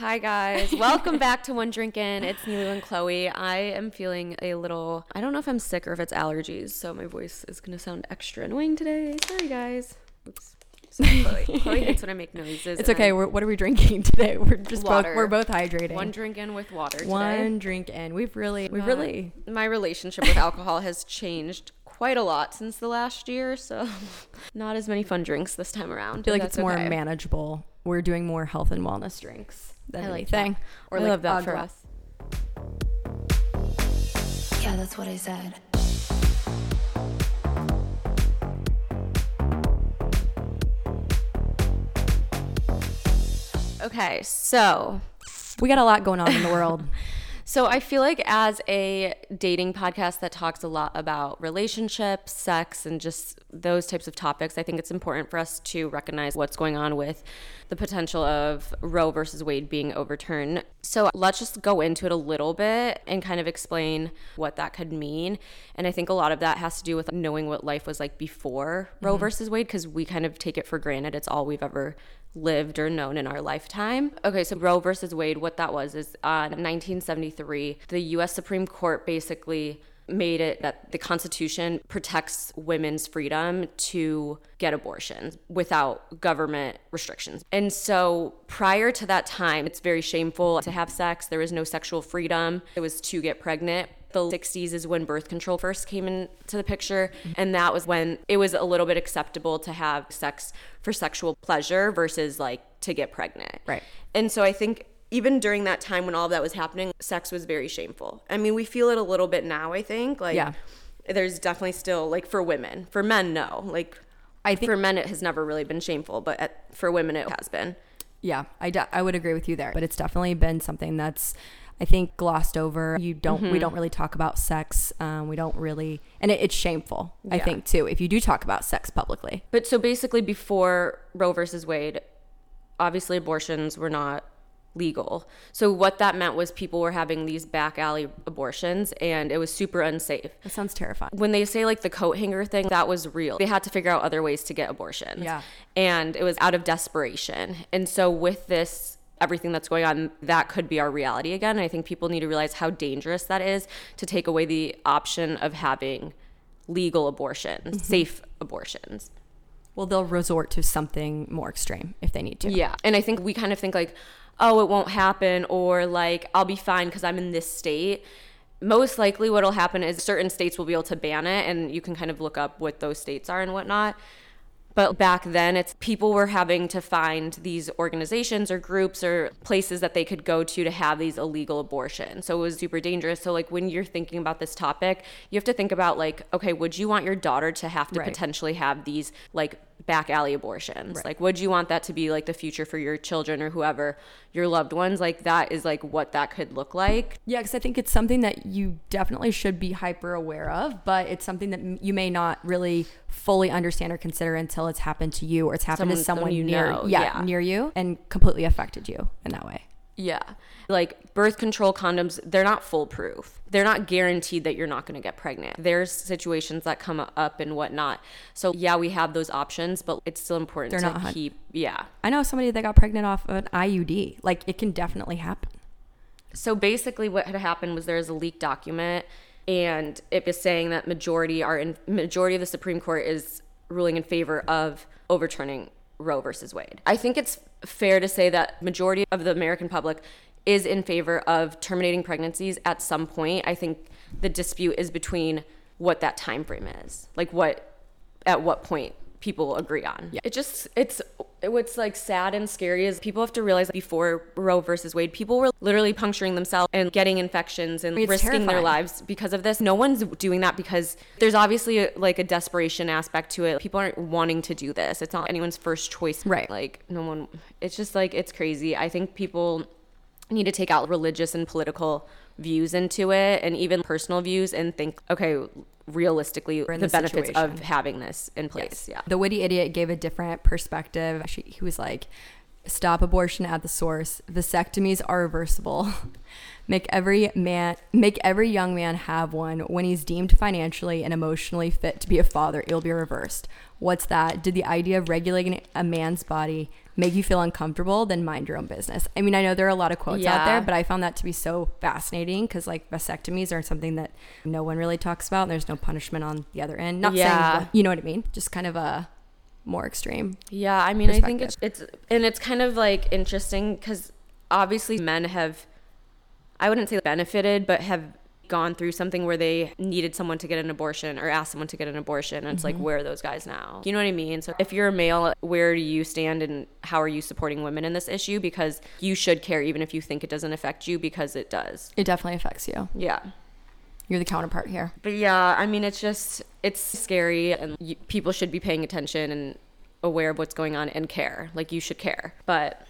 Hi guys, welcome back to One Drink In. It's Nilu and Chloe. I am feeling a little. I don't know if I'm sick or if it's allergies, so my voice is gonna sound extra annoying today. Sorry guys. Oops. Sorry, Chloe. Chloe hates when I make noises. It's and okay. We're, what are we drinking today? We're just Water. both we're both hydrating. One drink in with water. Today. One drink in. We've really we've Uh, really My relationship with alcohol has changed quite a lot since the last year, so not as many fun drinks this time around. I feel like it's more manageable. We're doing more health and wellness drinks than I like anything. that. Or I like love that a for glass. Yeah, that's what I said. Okay, so We got a lot going on in the world. So I feel like as a dating podcast that talks a lot about relationships, sex, and just those types of topics, I think it's important for us to recognize what's going on with the potential of Roe versus Wade being overturned. So let's just go into it a little bit and kind of explain what that could mean. And I think a lot of that has to do with knowing what life was like before Roe mm-hmm. versus Wade because we kind of take it for granted. It's all we've ever lived or known in our lifetime. Okay, so Roe versus Wade, what that was is uh, in 1973, the US Supreme Court basically made it that the Constitution protects women's freedom to get abortions without government restrictions. And so prior to that time, it's very shameful to have sex. There was no sexual freedom, it was to get pregnant. The 60s is when birth control first came into the picture. And that was when it was a little bit acceptable to have sex for sexual pleasure versus like to get pregnant. Right. And so I think even during that time when all of that was happening, sex was very shameful. I mean, we feel it a little bit now, I think. Like, Yeah. there's definitely still, like, for women. For men, no. Like, I think for men, it has never really been shameful, but at, for women, it has been. Yeah, I, de- I would agree with you there. But it's definitely been something that's, I think, glossed over. You don't, Mm-hmm. we don't really talk about sex. Um, we don't really, and it, it's shameful, I think, too, if you do talk about sex publicly. But so basically, before Roe versus Wade, obviously abortions were not legal. So what that meant was people were having these back alley abortions, and it was super unsafe. That sounds terrifying. when they say like the coat hanger thing, that was real. They had to figure out other ways to get abortions. Yeah. And it was out of desperation. And so with this everything that's going on, that could be our reality again. And I think people need to realize how dangerous that is to take away the option of having legal abortions, mm-hmm. safe abortions. Well, they'll resort to something more extreme if they need to. Yeah. And I think we kind of think like, oh, it won't happen, or like, I'll be fine because I'm in this state. Most likely, what'll happen is certain states will be able to ban it, and you can kind of look up what those states are and whatnot. But back then, it's people were having to find these organizations or groups or places that they could go to to have these illegal abortions. So it was super dangerous. So, like, when you're thinking about this topic, you have to think about, like, okay, would you want your daughter to have to Right. potentially have these, like, back alley abortions? Like, would you want that to be, like, the future for your children or whoever, your loved ones? Like, that is, like, what that could look like. Yeah, because I think it's something that you definitely should be hyper aware of, but it's something that you may not really fully understand or consider until it's happened to you or it's happened to Someone- someone someone you near, know, yeah, yeah. near you and completely affected you in that way. Yeah. Like birth control condoms, they're not foolproof. They're not guaranteed that you're not going to get pregnant. There's situations that come up and whatnot. So, yeah, we have those options, but it's still important They're to not keep. Yeah. I know somebody that got pregnant off of an IUD. Like it can definitely happen. So, basically, what had happened was there was a leaked document, and it was saying that majority are in majority of the Supreme Court is ruling in favor of overturning Roe versus Wade. I think it's fair to say that majority of the American public is in favor of terminating pregnancies at some point. I think the dispute is between what that time frame is. Like what at what point people agree on. Yeah. It just it's what's like sad and scary is people have to realize that before Roe versus Wade, people were literally puncturing themselves and getting infections and It's risking their lives because of this. No one's doing that because there's obviously a, like a desperation aspect to it. People aren't wanting to do this. It's not anyone's first choice. Right. Like no one. It's just like it's crazy. I think people need to take out religious and political views into it and even personal views and think okay realistically in the this benefits of having this in place yeah The witty idiot gave a different perspective. She, he was like, stop abortion at the source. Vasectomies are reversible. make every man make every young man have one when he's deemed financially and emotionally fit to be a father. It'll be reversed. What's that? Did the idea of regulating a man's body make you feel uncomfortable? Then mind your own business. I mean, I know there are a lot of quotes out there, but I found that to be so fascinating because like vasectomies are something that no one really talks about. And there's no punishment on the other end. Not Yeah. saying you know what I mean. Just kind of a more extreme. Yeah, I mean, I think it's it's and it's kind of like interesting because obviously men have, I wouldn't say benefited, but have gone through something where they needed someone to get an abortion or asked someone to get an abortion. And it's like, mm-hmm. where are those guys now? You know what I mean? So if you're a male, where do you stand and how are you supporting women in this issue? Because you should care even if you think it doesn't affect you because it does. It definitely affects you. Yeah. You're the counterpart here. But yeah, I mean, it's just, it's scary and you, people should be paying attention and aware of what's going on and care. Like, you should care. But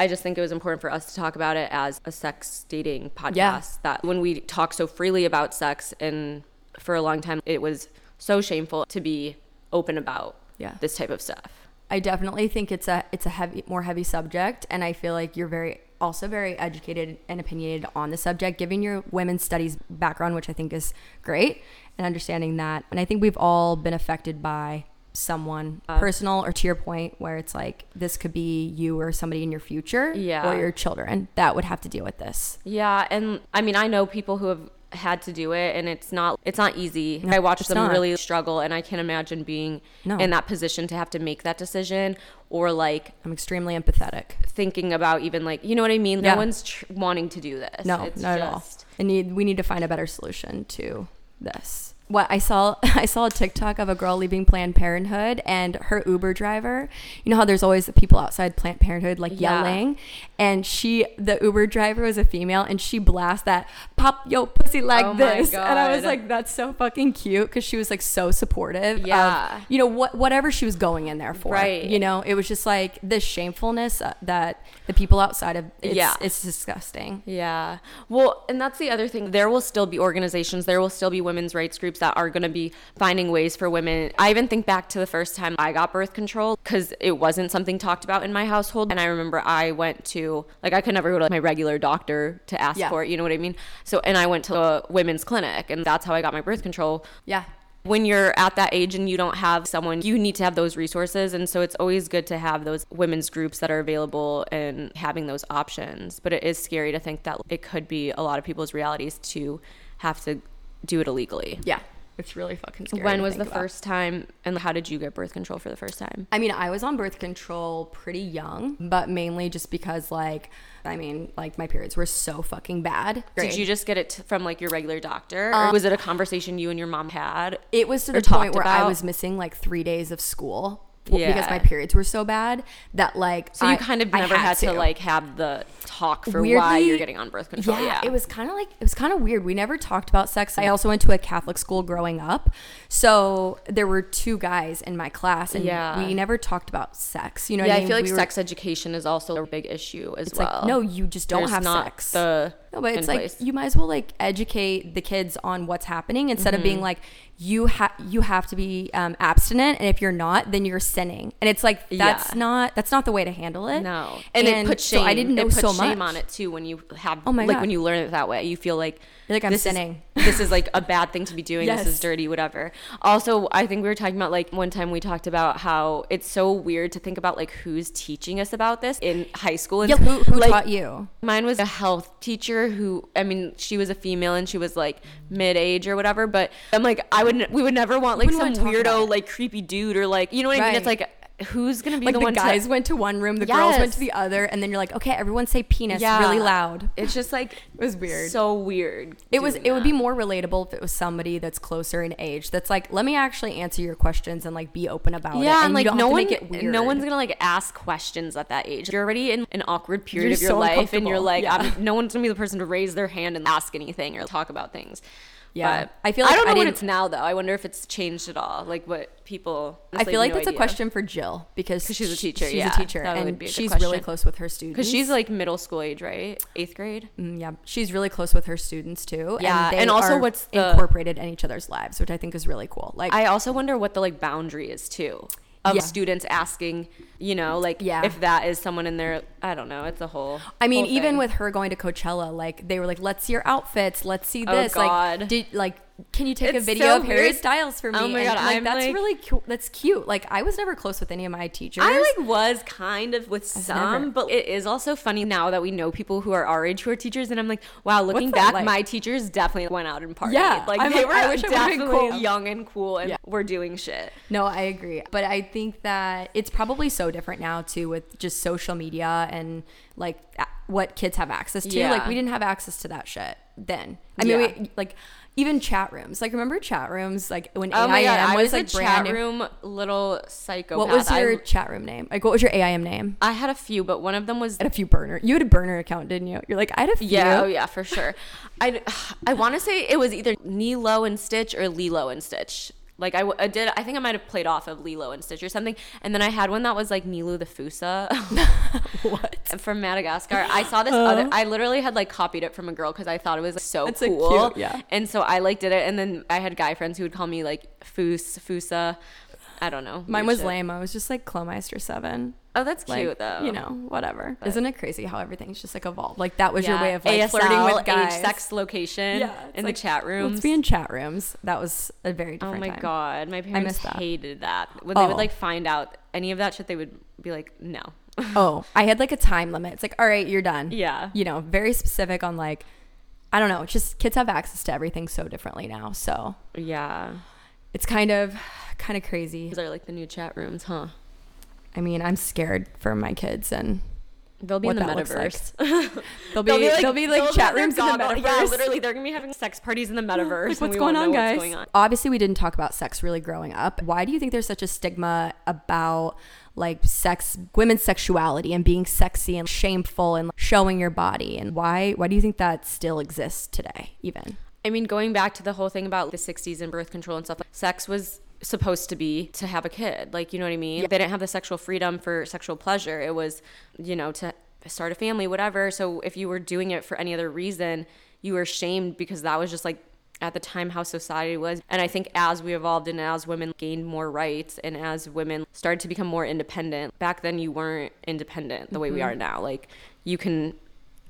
I just think it was important for us to talk about it as a sex dating podcast. Yeah. That when we talk so freely about sex and for a long time, it was so shameful to be open about Yeah. this type of stuff. I definitely think it's a it's a heavy more heavy subject and I feel like you're very also very educated and opinionated on the subject given your women's studies background which I think is great and understanding that and I think we've all been affected by someone Uh, personal or to your point where it's like this could be you or somebody in your future Yeah. or your children that would have to deal with this. Yeah, and I mean, I know people who have had to do it and it's not it's not easy. I watch it's them not. really struggle and I can't imagine being No. in that position to have to make that decision or like I'm extremely empathetic. thinking about even like, you know what I mean? Yeah. No one's tr- wanting to do this. No, it's not at all. And need, we need to find a better solution to this. What I saw, I saw a TikTok of a girl leaving Planned Parenthood, and her Uber driver. You know how there's always the people outside Planned Parenthood like Yeah. yelling, and she, the Uber driver was a female, and she blasts that "pop yo pussy like Oh this," and I was like, "That's so fucking cute," because she was like so supportive. Yeah. of, you know what, whatever she was going in there for. Right. You know, it was just like this shamefulness uh, that the people outside of it's, Yeah. it's disgusting. Yeah. Well, and that's the other thing. There will still be organizations, there will still be women's rights groups that are going to be finding ways for women. I even think back to the first time I got birth control because it wasn't something talked about in my household. And I remember I went to, like, I could never go to like, my regular doctor to ask Yeah. for it. You know what I mean? So, and I went to a women's clinic, and that's how I got my birth control. Yeah. when you're at that age and you don't have someone, you need to have those resources. And so it's always good to have those women's groups that are available and having those options. But it is scary to think that it could be a lot of people's realities to have to do it illegally. Yeah. It's really fucking scary. when was the about. first time and how did you get birth control for the first time? I mean, I was on birth control pretty young, but mainly just because, like, I mean, like my periods were so fucking bad. Did you just get it t- from like your regular doctor? Um, or was it a conversation you and your mom had? It was to the point where I was missing like three days of school w- because my periods were so bad that like So you I- kind of I never had, to. like have the talk for why you're getting on birth control. Yeah, Yeah, it was kind of like it was kind of weird. We never talked about sex. I also went to a Catholic school growing up, so there were two guys in my class, and Yeah. we never talked about sex. You know, yeah, what I I, feel like We were- sex education is also a big issue as It's well. like no, you just don't There's have not sex. The No, but it's like place. you might as well like educate the kids on what's happening instead of Mm-hmm. being like you have you have to be um, abstinent, and if you're not, then you're sinning. And it's like that's Yeah. not that's not the way to handle it. no, and, it puts shame. So I didn't know it puts so shame much on it too when you have. Oh my like God. when you learn it that way, you feel like You're like, I'm this is- sinning. this is like a bad thing to be doing. This is dirty, whatever. Also, I think we were talking about like one time we talked about how it's so weird to think about like who's teaching us about this in high school. And Yeah, who, who like, taught you? Mine was a health teacher who, I mean, she was a female and she was like mid age or whatever. But I'm like, I would, we would never want like some about weirdo, like creepy dude or like, you know what I mean? It's like, who's gonna be Like the, the, one guys to? went to one room, the girls went to the other, and then you're like, okay, everyone say penis Yeah. really loud. It's just like It was weird. so weird. It was. doing It would be more relatable if it was somebody that's closer in age. That's like, let me actually answer your questions and like be open about it. Yeah, and like no one, make it weird. no one's gonna like ask questions at that age. You're already in an awkward period You're of your so life, and you're like, Yeah. Um, no one's gonna be the person to raise their hand and ask anything or talk about things. Yeah. But I feel like I don't know I what it's now though. I wonder if it's changed at all. Like what people. I feel like no that's a question for Jill because she's a teacher, She's yeah. a teacher, and a she's really close with her students. because she's like middle school age, right? Eighth grade. Mm, yeah, she's really close with her students too. Yeah, they and also are what's the- incorporated in each other's lives, which I think is really cool. Like, I also wonder what the like boundary is too. Of Yeah. students asking, you know, like Yeah. if that is someone in there. I don't know. It's a whole. I mean, whole even with her going to Coachella, like they were like, "Let's see your outfits. Let's see Oh, this." Like, did like, can you take a video so of Harry weird. Styles for oh me? Oh my And, God, like I'm, that's like- really cute. That's cute. Like I was never close with any of my teachers. I like was kind of with some, never- but it is also funny now that we know people who are our age who are teachers, and I'm like, wow, looking back, like? my teachers definitely went out and partied. Yeah, like I'm they were I wish I would've been definitely cool. young and cool, and Yeah. were doing shit. No, I agree. But I think that it's probably so different now too with just social media and like what kids have access to. Yeah. Like we didn't have access to that shit then. I mean, Yeah. we, like even chat rooms. Like remember chat rooms? Like when Oh AIM my god, I was, was, like a brand chat room little psychopath. What was your I, chat room name? Like what was your AIM name? I had a few, but one of them was I had a few burner. You had a burner account, didn't you? You're like I had a few. Yeah, oh yeah, for sure. I I want to say it was either Nilo and Stitch or Lilo and Stitch. Like I did, I think I might have played off of Lilo and Stitch or something. And then I had one that was like Nilu the Fusa What? from Madagascar. I saw this other. Uh-huh. I literally had like copied it from a girl because I thought it was like, so That's, like, cool. cute, yeah. And so I like did it, and then I had guy friends who would call me like Foos, Fusa. I don't know. Mine was shit. lame. I was just like Clomeister seven. Oh, that's Like, cute though. You know, whatever. Isn't it crazy how everything's just like evolved? Like that was your way of like ASL, flirting with guys. age, sex, location Yeah, in like, the chat rooms. Let's be in chat rooms. That was a very Oh my time. god, my parents that. hated that. When they Oh. would like find out any of that shit, they would be like, "No." Oh, I had like a time limit. It's like, all right, you're done. Yeah. You know, very specific on like, I don't know. It's just kids have access to everything so differently now. So Yeah. it's kind of, kind of crazy. These are like the new chat rooms, huh? I mean, I'm scared for my kids and They'll be What in the looks like. metaverse. they'll be, they'll be like, they'll chat rooms in the metaverse. Yeah, literally, they're gonna be having sex parties in the metaverse. Like, what's going on, guys? What's going on. Obviously, we didn't talk about sex really growing up. Why do you think there's such a stigma about like sex, women's sexuality, and being sexy and shameful and showing your body? And why why do you think that still exists today? Even I mean, going back to the whole thing about the 60s and birth control and stuff, like, sex was supposed to be to have a kid. Like, you know what I mean? They didn't have the sexual freedom for sexual pleasure. It was, you know, to start a family, whatever. So if you were doing it for any other reason, you were shamed because that was just like at the time how society was. And I think as we evolved and as women gained more rights and as women started to become more independent, back then you weren't independent the way we mm-hmm. are now. Like you can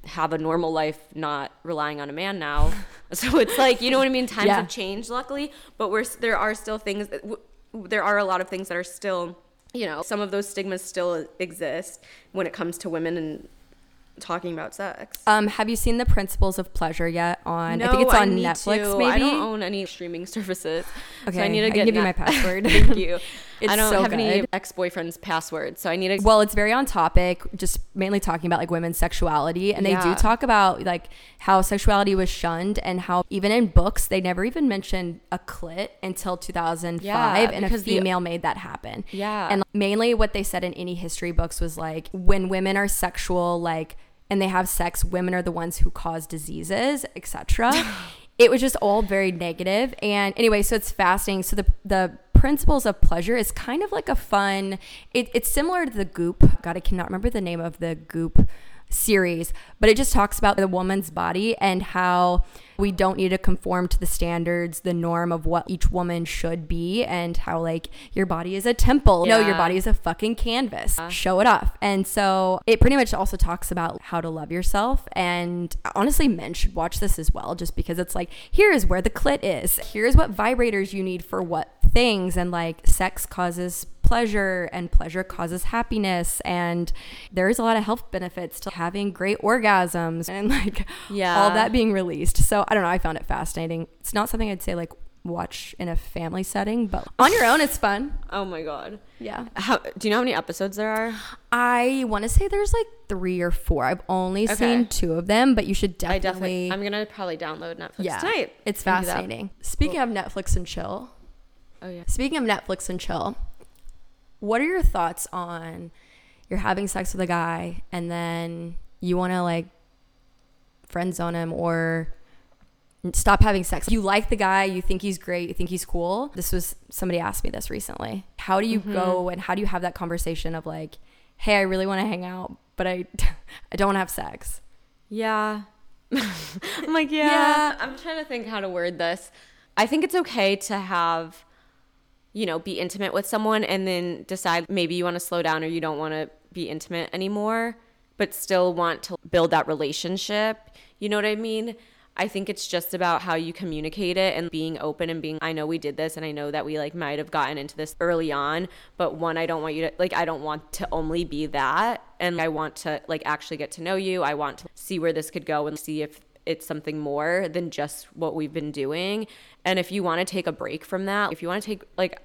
have a normal life not relying on a man now. so it's like, you know what I mean? Times Yeah. have changed luckily, but we're there are still things that w- there are a lot of things that are still, you know, some of those stigmas still exist when it comes to women and talking about sex. um, have you seen the Principles of Pleasure yet? On I think it's on Netflix. to. Maybe I don't own any streaming services. Okay, so I need to I get can give you my password. Thank you. It's I don't so have any ex-boyfriend's password, so I need to Well, it's very on topic, just mainly talking about like women's sexuality. And they do talk about like how sexuality was shunned and how even in books, they never even mentioned a clit until 2005. Yeah, and a because the- female made that happen. Yeah. And mainly what they said in any history books was like when women are sexual, like, and they have sex, women are the ones who cause diseases, etc. it was just all very negative. And anyway, so it's fascinating. So the the principles of pleasure is kind of like a fun. It, it's similar to the Goop. God, I cannot remember the name of the Goop series, but it just talks about the woman's body and how we don't need to conform to the standards, the norm of what each woman should be, and how like your body is a temple. No, your body is a fucking canvas. Show it off. And so it pretty much also talks about how to love yourself. And honestly, men should watch this as well, just because it's like, here is where the clit is. Here's what vibrators you need for what things. And like sex causes pleasure and pleasure causes happiness and there's a lot of health benefits to having great orgasms and like Yeah. all that being released so i don't know i found it fascinating it's not something i'd say like watch in a family setting but on your own it's fun Oh my god. yeah How, do you know how many episodes there are? i want to say there's like three or four i've only Okay. seen two of them but you should I definitely, definitely. I'm gonna probably download Netflix yeah tonight. it's and do that. fascinating speaking of netflix and chill Oh yeah. Speaking of Netflix and chill, what are your thoughts on you're having sex with a guy and then you want to like friend zone him or stop having sex? You like the guy, you think he's great, you think he's cool. This was somebody asked me this recently. How do you mm-hmm. go and how do you have that conversation of like, hey, I really want to hang out, but I I don't want to have sex. Yeah. I'm like, yeah. Yeah. I'm trying to think how to word this. I think it's okay to have you know, be intimate with someone and then decide maybe you want to slow down or you don't want to be intimate anymore, but still want to build that relationship. You know what I mean? I think it's just about how you communicate it and being open and being, I know we did this and I know that we like might have gotten into this early on, but one, I don't want you to, like, I don't want to only be that. And I want to like actually get to know you. I want to see where this could go and see if it's something more than just what we've been doing. And if you want to take a break from that, if you want to take, like,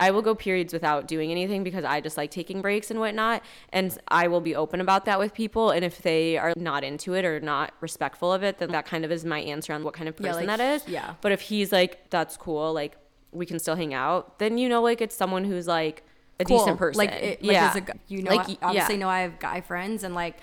I will go periods without doing anything because I just like taking breaks and whatnot. And I will be open about that with people. And if they are not into it or not respectful of it, then that kind of is my answer on what kind of Yeah, person like, that is. yeah. But if he's like, that's cool, like we can still hang out, then you know, like it's someone who's like a Cool. decent person. Like, it, like yeah. a, you know, Like, obviously yeah. know I have guy friends and like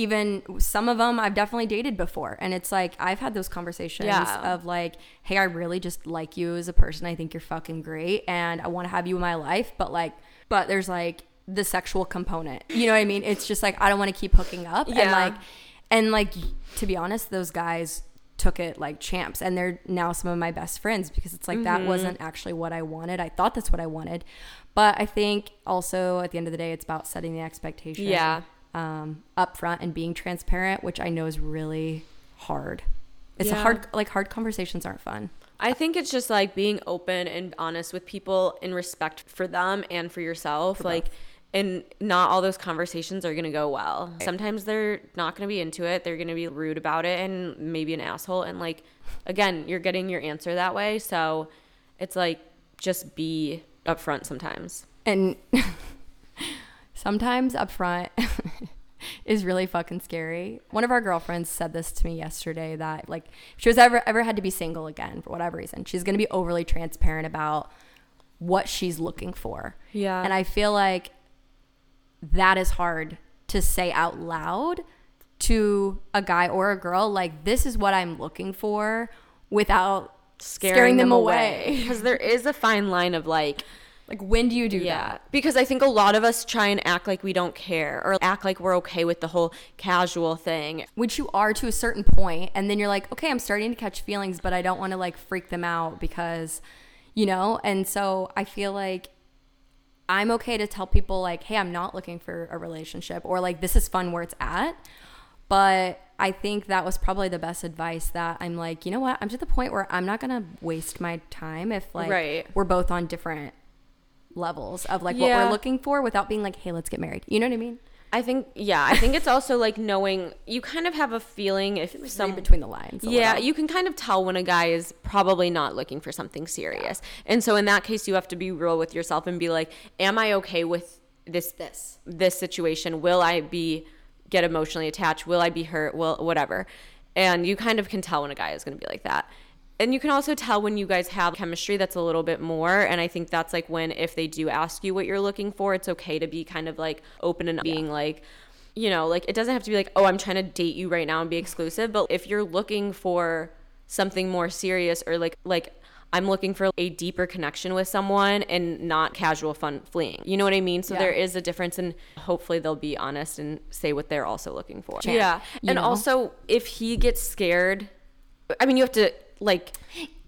even some of them I've definitely dated before. And it's like, I've had those conversations Yeah. of like, Hey, I really just like you as a person. I think you're fucking great. And I want to have you in my life. But like, but there's like the sexual component, you know what I mean? It's just like, I don't want to keep hooking up. And like, and like, to be honest, those guys took it like champs and they're now some of my best friends because it's like Mm-hmm. that wasn't actually what I wanted. I thought that's what I wanted. But I think also at the end of the day, it's about setting the expectation Yeah. Um, up front and being transparent, which I know is really hard. It's a hard, like hard conversations aren't fun. I think it's just like being open and honest with people in respect for them and for yourself. like, and not all those conversations are going to go well. Sometimes they're not going to be into it. They're going to be rude about it and maybe an asshole. And like, again, you're getting your answer that way. So it's like, just be upfront sometimes. And sometimes up front is really fucking scary. One of our girlfriends said this to me yesterday that like if she was ever ever had to be single again for whatever reason, she's gonna be overly transparent about what she's looking for. Yeah. And I feel like that is hard to say out loud to a guy or a girl like this is what I'm looking for without scaring, them, away. Because there is a fine line of like, Like when do you do Yeah, that? because I think a lot of us try and act like we don't care or act like we're okay with the whole casual thing. which you are to a certain point and then you're like okay i'm starting to catch feelings but i don't want to like freak them out because you know and so i feel like i'm okay to tell people like hey i'm not looking for a relationship or like this is fun where it's at but i think that was probably the best advice that i'm like you know what i'm to the point where i'm not gonna waste my time if like Right. we're both on different levels of like what we're looking for without being like hey let's get married you know what i mean I think, yeah, I think it's also like knowing you kind of have a feeling if some between the lines Yeah, little. you can kind of tell when a guy is probably not looking for something serious. And so in that case you have to be real with yourself and be like, am I okay with this This. this situation? Will I be get emotionally attached? Will I be hurt? Will whatever. And you kind of can tell when a guy is going to be like that. And you can also tell when you guys have chemistry that's a little bit more. And I think that's like when, if they do ask you what you're looking for, it's okay to be kind of like open and being like, you know, like it doesn't have to be like, oh, I'm trying to date you right now and be exclusive. But if you're looking for something more serious or like, like, I'm looking for a deeper connection with someone and not casual fun fleeing. You know what I mean? So Yeah. there is a difference and hopefully they'll be honest and say what they're also looking for. Champ, yeah. And know? also if he gets scared, I mean, you have to like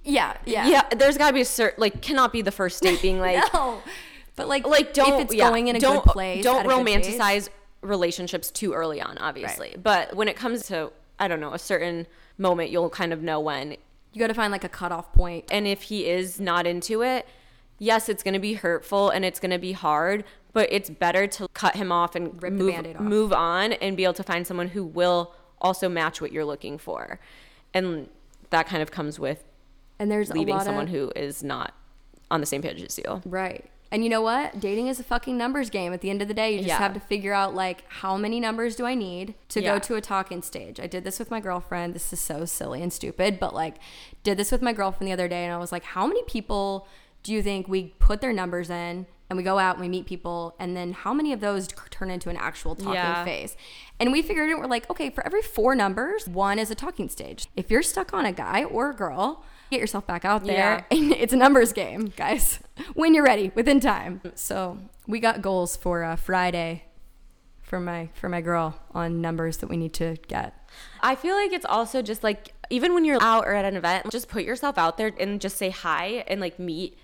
yeah yeah, yeah. there's got to be a certain like cannot be the first date being like no. But like, like don't if it's yeah, going in a don't, good place, Don't romanticize relationships too early on, obviously. But when it comes to I don't know a certain moment, you'll kind of know when. You got to find like a cutoff point. And if he is not into it, yes, it's going to be hurtful and it's going to be hard. But it's better to cut him off and Rip the move, off. move on and be able to find someone who will also match what you're looking for. And that kind of comes with And there's leaving a lot someone of, who is not on the same page as you. right. And you know what? Dating is a fucking numbers game. At the end of the day, you just Yeah. have to figure out like how many numbers do I need to Yeah. go to a talking stage. I did this with my girlfriend. This is so silly and stupid, but like did this with my girlfriend the other day and I was like, how many people do you think we put their numbers in and we go out and we meet people and then how many of those turn into an actual talking Yeah. phase? And we figured it. We're like, okay, for every four numbers, one is a talking stage. If you're stuck on a guy or a girl, get yourself back out there. And it's a numbers game, guys. When you're ready, within time. So we got goals for uh, Friday for my for my girl on numbers that we need to get. I feel like it's also just like even when you're out or at an event, just put yourself out there and just say hi and like meet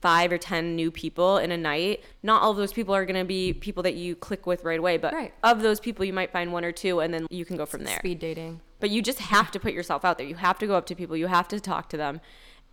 five or ten new people in a night, not all of those people are going to be people that you click with right away. But Right. of those people, you might find one or two, and then you can go from there. Speed dating. But you just have to put yourself out there. You have to go up to people. You have to talk to them,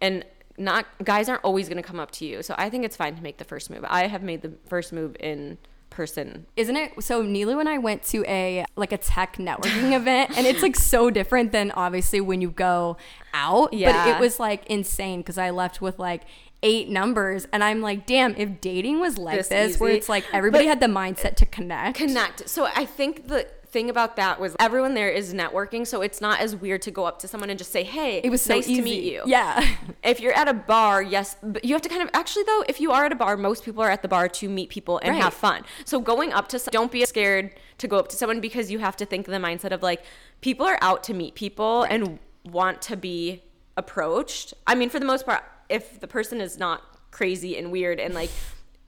and not guys aren't always going to come up to you. So I think it's fine to make the first move. I have made the first move in person. Isn't it? So Nilu and I went to a like a tech networking event, and it's like so different than obviously when you go out. Yeah. But it was like insane because I left with like eight numbers, and I'm like, damn, if dating was like This this, where it's like everybody But- had the mindset to connect. connect. So I think the thing about that was everyone there is networking, so it's not as weird to go up to someone and just say, "Hey, It was so nice easy. to meet you." Yeah. If you're at a bar, yes, but you have to kind of actually though, if you are at a bar, most people are at the bar to meet people and Right. have fun. So going up to some, don't be scared to go up to someone because you have to think the mindset of like people are out to meet people and want to be approached. I mean, for the most part, if the person is not crazy and weird and like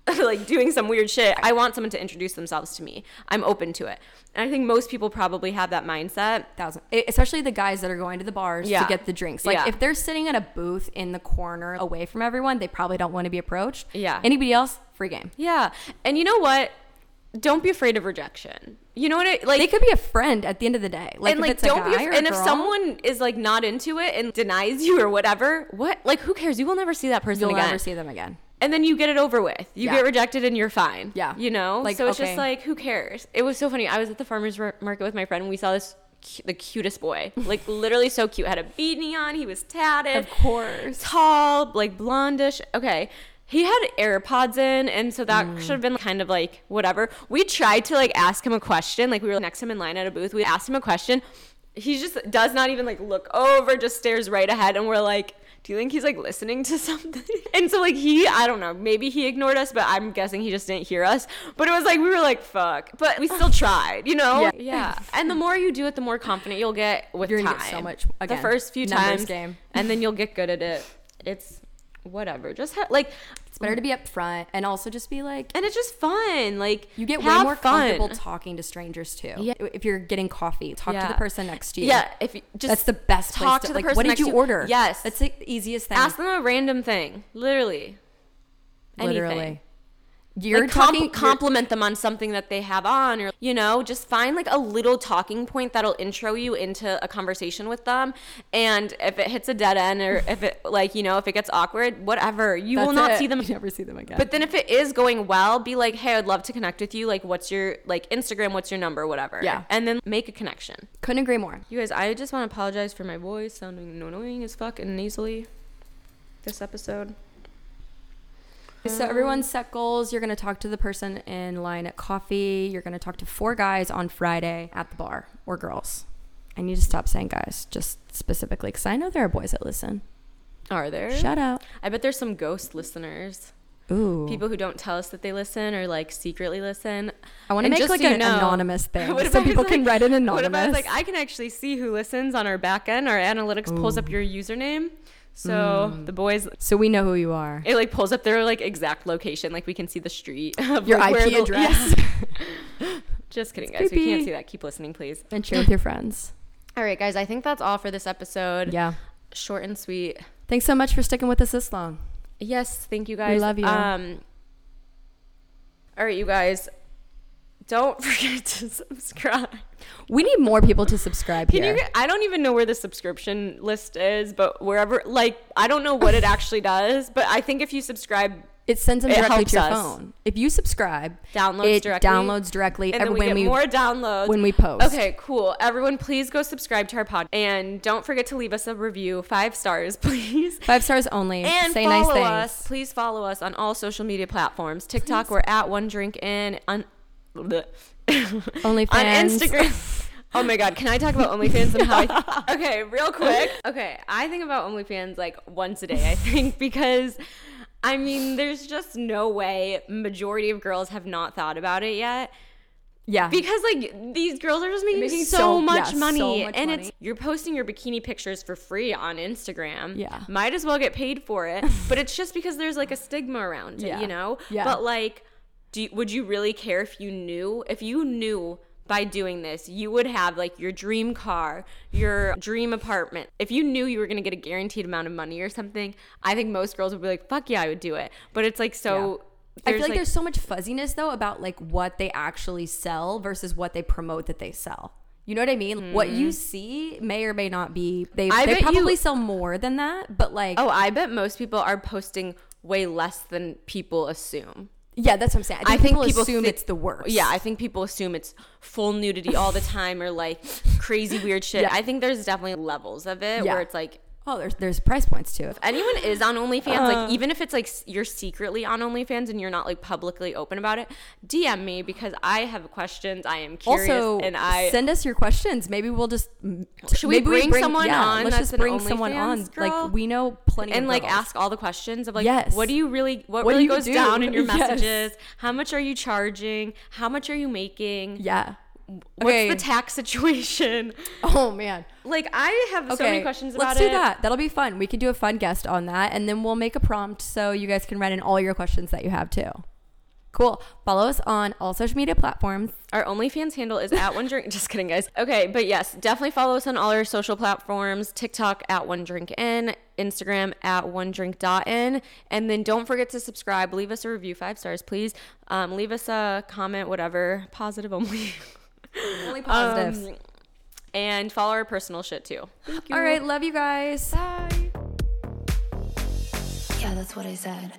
like doing some weird shit, I want someone to introduce themselves to me. I'm open to it. And I think most people probably have that mindset. thousand especially the guys that are going to the bars Yeah. to get the drinks like Yeah. if they're sitting at a booth in the corner away from everyone they probably don't want to be approached Yeah. anybody else free game Yeah. And you know what? Don't be afraid of rejection. You know what I like they could be a friend at the end of the day like and like don't be af- and if girl, someone is like not into it and denies you or whatever, what like who cares? You will never see that person you'll again. never see them again and then you get it over with. You Yeah. get rejected and you're fine. Yeah. You know? Like, so it's okay. just like, who cares? It was so funny. I was at the farmer's market with my friend and we saw this, the cutest boy. Like, literally so cute. Had a beanie on. He was tatted. of course Tall, like blondish. Okay. He had AirPods in, and so that Mm. should have been kind of like whatever. We tried to like ask him a question. Like, we were next to him in line at a booth. We asked him a question. He just does not even like look over, just stares right ahead. And we're like, do you think he's like listening to something? And so like he, I don't know, maybe he ignored us, but I'm guessing he just didn't hear us. But it was like we were like, fuck. But we still tried, you know? Yeah. Yeah. And the more you do it, the more confident you'll get with You're time. gonna get so much- again, the first few times, game. and then you'll get good at it. It's whatever. Just ha- like, it's better to be upfront and also just be like and it's just fun. Like you get way more fun. comfortable talking to strangers too Yeah. if you're getting coffee talk to the person next to you Yeah, if you just that's the best place talk to, to the like person what did next you order Yes. that's the easiest thing ask them a random thing. Literally, anything. literally you're like talking you're- compliment them on something that they have on or you know just find like a little talking point that'll intro you into a conversation with them. And if it hits a dead end or if it like you know if it gets awkward whatever. You will not it. see them you never see them again. But then if it is going well be like hey i'd love to connect with you. Like what's your like instagram what's your number whatever. Yeah. and then make a connection. Couldn't agree more. You guys i just want to apologize for my voice sounding annoying as fuck and nasally this episode So everyone set goals. You're gonna talk to the person in line at coffee. You're gonna talk to four guys on Friday at the bar or girls. I need to stop saying guys, just specifically, because I know there are boys that listen. are there Shout out. i bet there's some ghost listeners Ooh. people who don't tell us that they listen or like secretly listen. I want to make like so an know- anonymous thing, What so people can like- write an What anonymous. if I like, I can actually see who listens on our back end. Our analytics pulls up your username. So Mm. the boys, so we know who you are. it like pulls up their like exact location. Like we can see the street. Of, Your like, where IP the- address. Yeah. Just kidding, guys. We creepy. can't see that. Keep listening, please. and share with your friends. All right, guys. I think that's all for this episode. Yeah. Short and sweet. Thanks so much for sticking with us this long. Yes, thank you guys. We love you. Um, all right, you guys. Don't forget to subscribe. We need more people to subscribe Can here. you? I don't even know where the subscription list is, but wherever, like, I don't know what it actually does, but I think if you subscribe, it sends them It directly to your us. phone. If you subscribe, Downloads it directly? downloads directly. and every- we when get more downloads when we post. Okay, cool. Everyone, please go subscribe to our pod, and don't forget to leave us a review, five stars, please. Five stars only. And Say follow nice things. us. Please follow us on all social media platforms. TikTok, we're at One Drink In. On, OnlyFans. on Instagram. Oh my god, can I talk about OnlyFans and how I Okay, real quick. Okay, I think about OnlyFans like once a day, I think, because I mean, there's just no way majority of girls have not thought about it yet. Yeah. Because like these girls are just making, Making so, so- much yeah, money, so much and money. it's you're posting your bikini pictures for free on Instagram. Yeah. might as well get paid for it. but it's just because there's like a stigma around it, Yeah. you know. Yeah. But like, do you, would you really care if you knew if you knew by doing this, you would have like your dream car, your dream apartment. If you knew you were going to get a guaranteed amount of money or something, I think most girls would be like, fuck yeah, I would do it. But it's like so. I feel like, there's so much fuzziness though about like what they actually sell versus what they promote that they sell. You know what I mean? What you see may or may not be. They, Mm-hmm. I they probably you- sell more than that, but like, Oh, I bet most people are posting way less than people assume. Yeah, that's what I'm saying. I think, people, assume thi- it's the worst. Yeah, I think people assume it's full nudity all the time or like crazy weird shit. Yeah. I think there's definitely levels of it Yeah. where it's like Oh, there's there's price points too. if anyone is on OnlyFans, Uh. like even if it's like you're secretly on OnlyFans and you're not like publicly open about it, DM me because I have questions. I am curious Also, and I send us your questions. Maybe we'll just Should we maybe bring someone on Let's that's just bring someone on. Girl? Like we know plenty of and like girls. ask all the questions of like Yes. what do you really what, What really you goes do? down in your Yes. messages? How much are you charging? How much are you making? Yeah. What's Okay. the tax situation? Oh man. Like I have so many questions about Let's it. do that. That'll be fun. We can do a fun guest on that, and then we'll make a prompt so you guys can write in all your questions that you have too. Cool. Follow us on all social media platforms. Our OnlyFans handle is at one drink. Just kidding, guys. Okay, but yes, definitely follow us on all our social platforms: TikTok at one drink in, Instagram at one drink dot in, and then don't forget to subscribe. Leave us a review, five stars, please. Um, leave us a comment, whatever, positive only. Only positives. Um, and follow our personal shit too. Thank you. all right. Love you guys. Bye. Yeah, that's what I said.